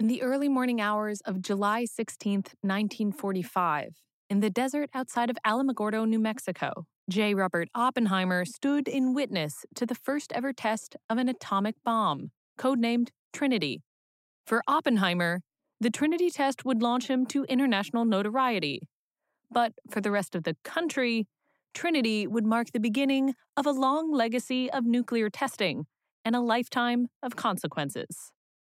In the early morning hours of July 16, 1945, in the desert outside of Alamogordo, New Mexico, J. Robert Oppenheimer stood in witness to the first ever test of an atomic bomb, codenamed Trinity. For Oppenheimer, the Trinity test would launch him to international notoriety. But for the rest of the country, Trinity would mark the beginning of a long legacy of nuclear testing and a lifetime of consequences.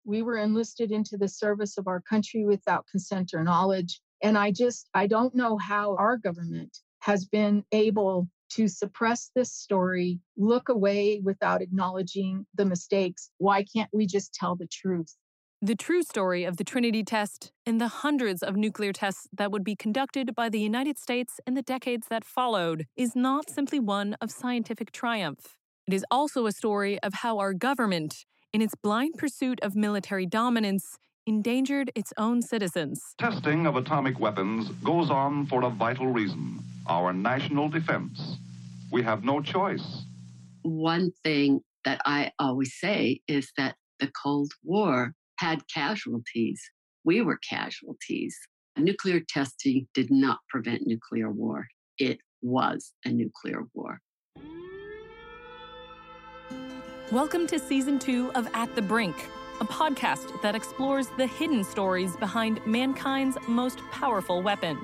We were enlisted into the service of our country without consent or knowledge. And I just, I don't know how our government has been able to suppress this story, look away without acknowledging the mistakes. Why can't we just tell the truth? The true story of the Trinity test and the hundreds of nuclear tests that would be conducted by the United States in the decades that followed is not simply one of scientific triumph. It is also a story of how our government in its blind pursuit of military dominance, endangered its own citizens. Testing of atomic weapons goes on for a vital reason our national defense. We have no choice. One thing that I always say is that the Cold War had casualties. We were casualties. Nuclear testing did not prevent nuclear war, it was a nuclear war. Welcome to season two of At the Brink, a podcast that explores the hidden stories behind mankind's most powerful weapon.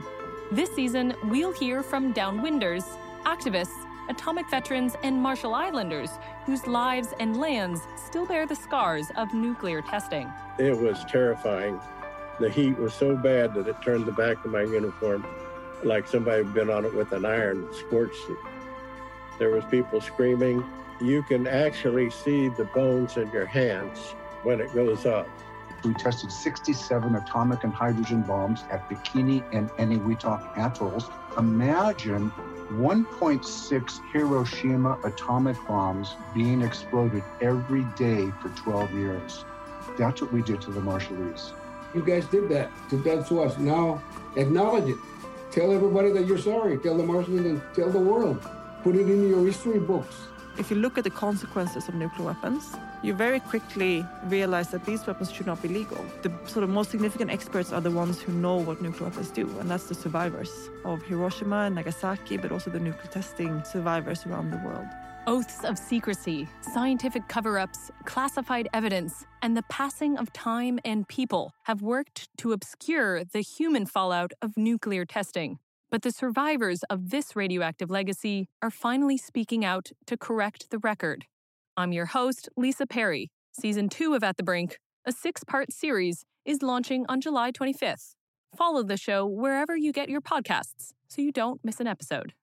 This season, we'll hear from downwinders, activists, atomic veterans, and Marshall Islanders whose lives and lands still bear the scars of nuclear testing. It was terrifying. The heat was so bad that it turned the back of my uniform like somebody had been on it with an iron, scorched it. There was people screaming, you can actually see the bones in your hands when it goes up. We tested 67 atomic and hydrogen bombs at Bikini and Eniwetok atolls. Imagine 1.6 Hiroshima atomic bombs being exploded every day for 12 years. That's what we did to the Marshallese. You guys did that. Did that to us. Now acknowledge it. Tell everybody that you're sorry. Tell the Marshallese and tell the world. Put it in your history books. If you look at the consequences of nuclear weapons, you very quickly realize that these weapons should not be legal. The sort of most significant experts are the ones who know what nuclear weapons do, and that's the survivors of Hiroshima and Nagasaki, but also the nuclear testing survivors around the world. Oaths of secrecy, scientific cover ups, classified evidence, and the passing of time and people have worked to obscure the human fallout of nuclear testing. But the survivors of this radioactive legacy are finally speaking out to correct the record. I'm your host, Lisa Perry. Season 2 of At the Brink, a six part series, is launching on July 25th. Follow the show wherever you get your podcasts so you don't miss an episode.